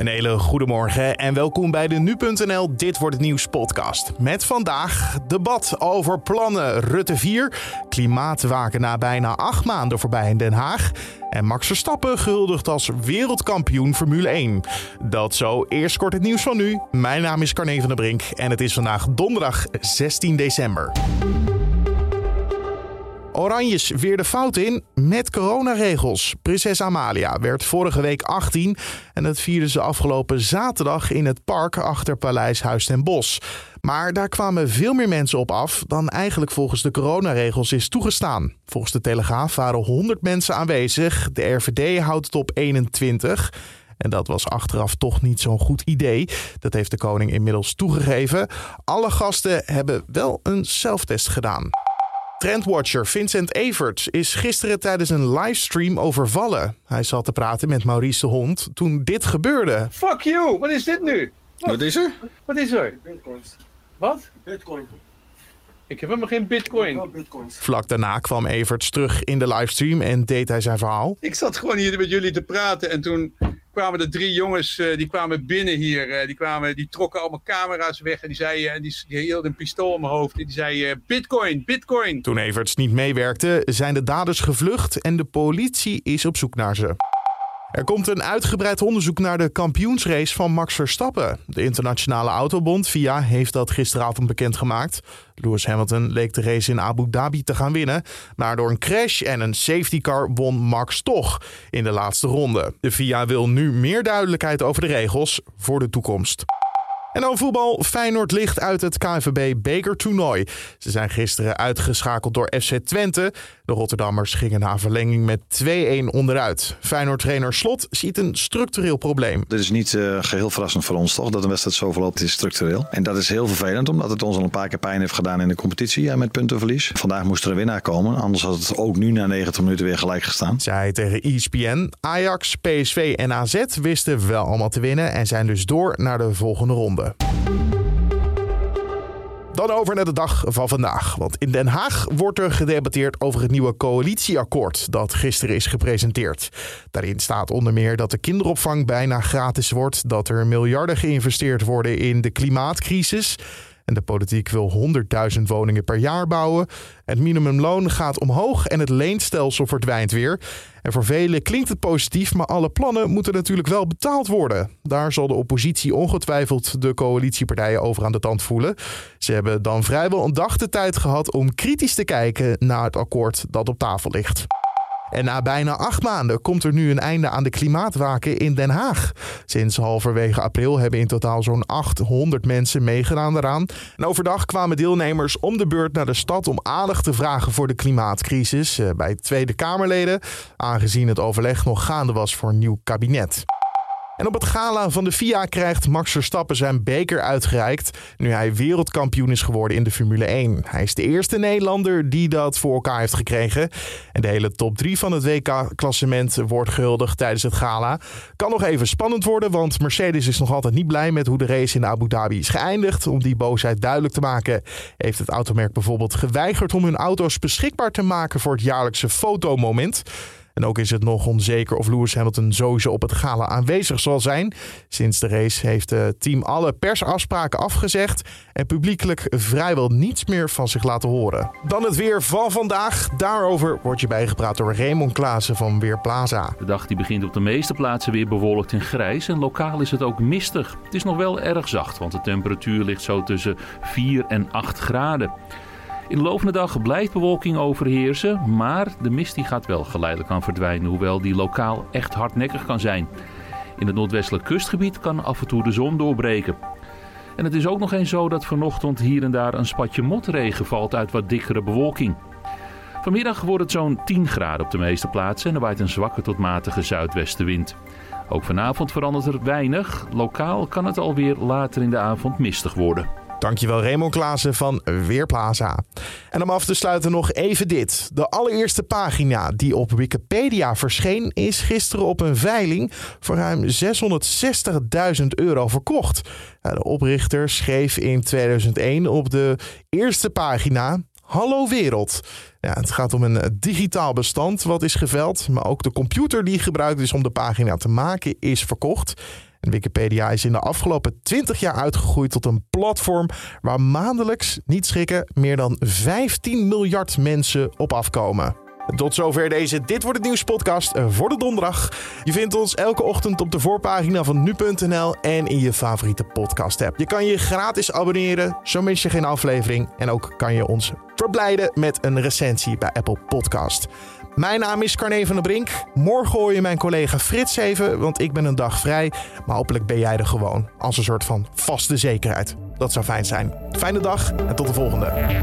Een hele goede morgen en welkom bij de Nu.nl Dit Wordt Het Nieuws podcast. Met vandaag debat over plannen Rutte 4, klimaatwaken na bijna acht maanden voorbij in Den Haag... en Max Verstappen gehuldigd als wereldkampioen Formule 1. Dat zo, eerst kort het nieuws van nu. Mijn naam is Carne van der Brink en het is vandaag donderdag 16 december. Oranjes weer de fout in met coronaregels. Prinses Amalia werd vorige week 18 en dat vierde ze afgelopen zaterdag in het park achter Paleis Huis ten Bos. Maar daar kwamen veel meer mensen op af dan eigenlijk volgens de coronaregels is toegestaan. Volgens de Telegraaf waren 100 mensen aanwezig. De RVD houdt het op 21. En dat was achteraf toch niet zo'n goed idee. Dat heeft de koning inmiddels toegegeven. Alle gasten hebben wel een zelftest gedaan. Trendwatcher Vincent Evert is gisteren tijdens een livestream overvallen. Hij zat te praten met Maurice de Hond toen dit gebeurde. Fuck you, wat is dit nu? Wat is er? Wat is er? Bitcoins. Wat? Bitcoin. Ik heb helemaal geen bitcoin. Wel bitcoins. Vlak daarna kwam Everts terug in de livestream en deed hij zijn verhaal. Ik zat gewoon hier met jullie te praten en toen kwamen er drie jongens, eh, die kwamen binnen hier. eh, die, kwamen, die trokken allemaal camera's weg en die, zei, eh, die, hielden een pistool op mijn hoofd. En die zei, eh, bitcoin, bitcoin. Toen Everts niet meewerkte, zijn de daders gevlucht en de politie is op zoek naar ze. Er komt een uitgebreid onderzoek naar de kampioensrace van Max Verstappen. De internationale autobond FIA heeft dat gisteravond bekendgemaakt. Lewis Hamilton leek de race in Abu Dhabi te gaan winnen, maar door een crash en een safety car won Max toch in de laatste ronde. De FIA wil nu meer duidelijkheid over de regels voor de toekomst. En dan voetbal. Feyenoord ligt uit het KNVB bekertoernooi. Ze zijn gisteren uitgeschakeld door FC Twente. De Rotterdammers gingen na verlenging met 2-1 onderuit. Feyenoord-trainer Slot ziet een structureel probleem. Dit is niet eh, geheel verrassend voor ons toch, dat een wedstrijd zo verloopt. Is structureel. En dat is heel vervelend, omdat het ons al een paar keer pijn heeft gedaan in de competitie ja, met puntenverlies. Vandaag moest er een winnaar komen, anders had het ook nu na 90 minuten weer gelijk gestaan. Zij tegen ESPN. Ajax, PSV en AZ wisten wel allemaal te winnen en zijn dus door naar de volgende ronde. Dan over naar de dag van vandaag. Want in Den Haag wordt er gedebatteerd over het nieuwe coalitieakkoord dat gisteren is gepresenteerd. Daarin staat onder meer dat de kinderopvang bijna gratis wordt, dat er miljarden geïnvesteerd worden in de klimaatcrisis. En de politiek wil 100.000 woningen per jaar bouwen. Het minimumloon gaat omhoog en het leenstelsel verdwijnt weer. En voor velen klinkt het positief, maar alle plannen moeten natuurlijk wel betaald worden. Daar zal de oppositie ongetwijfeld de coalitiepartijen over aan de tand voelen. Ze hebben dan vrijwel een dag de tijd gehad om kritisch te kijken naar het akkoord dat op tafel ligt. En na bijna acht maanden komt er nu een einde aan de klimaatwaken in Den Haag. Sinds halverwege april hebben in totaal zo'n 800 mensen meegedaan daaraan. En overdag kwamen deelnemers om de beurt naar de stad om aandacht te vragen voor de klimaatcrisis eh, bij Tweede Kamerleden, aangezien het overleg nog gaande was voor een nieuw kabinet. En op het gala van de FIA krijgt Max Verstappen zijn beker uitgereikt nu hij wereldkampioen is geworden in de Formule 1. Hij is de eerste Nederlander die dat voor elkaar heeft gekregen. En de hele top 3 van het WK-klassement wordt gehuldigd tijdens het gala. Kan nog even spannend worden, want Mercedes is nog altijd niet blij met hoe de race in Abu Dhabi is geëindigd. Om die boosheid duidelijk te maken heeft het automerk bijvoorbeeld geweigerd om hun auto's beschikbaar te maken voor het jaarlijkse fotomoment. En ook is het nog onzeker of Lewis Hamilton sowieso op het gala aanwezig zal zijn. Sinds de race heeft het team alle persafspraken afgezegd en publiekelijk vrijwel niets meer van zich laten horen. Dan het weer van vandaag. Daarover wordt je bijgepraat door Raymond Klaassen van Weerplaza. De dag die begint op de meeste plaatsen weer bewolkt en grijs en lokaal is het ook mistig. Het is nog wel erg zacht, want de temperatuur ligt zo tussen 4 en 8 graden. In de loop van de dag blijft bewolking overheersen, maar de mist die gaat wel geleidelijk aan verdwijnen, hoewel die lokaal echt hardnekkig kan zijn. In het noordwestelijk kustgebied kan af en toe de zon doorbreken. En het is ook nog eens zo dat vanochtend hier en daar een spatje motregen valt uit wat dikkere bewolking. Vanmiddag wordt het zo'n 10 graden op de meeste plaatsen en er waait een zwakke tot matige zuidwestenwind. Ook vanavond verandert er weinig. Lokaal kan het alweer later in de avond mistig worden. Dankjewel Raymond Klaassen van Weerplaza. En om af te sluiten nog even dit. De allereerste pagina die op Wikipedia verscheen is gisteren op een veiling voor ruim 660.000 euro verkocht. De oprichter schreef in 2001 op de eerste pagina Hallo wereld. Ja, het gaat om een digitaal bestand wat is geveld, maar ook de computer die gebruikt is om de pagina te maken is verkocht. Wikipedia is in de afgelopen 20 jaar uitgegroeid tot een platform waar maandelijks, niet schrikken, meer dan 15 miljard mensen op afkomen. Tot zover deze Dit Wordt Het Nieuws podcast voor de donderdag. Je vindt ons elke ochtend op de voorpagina van nu.nl en in je favoriete podcast app. Je kan je gratis abonneren, zo mis je geen aflevering. En ook kan je ons verblijden met een recensie bij Apple Podcast. Mijn naam is Carne van der Brink. Morgen hoor je mijn collega Frits even, want ik ben een dag vrij. Maar hopelijk ben jij er gewoon, als een soort van vaste zekerheid. Dat zou fijn zijn. Fijne dag en tot de volgende.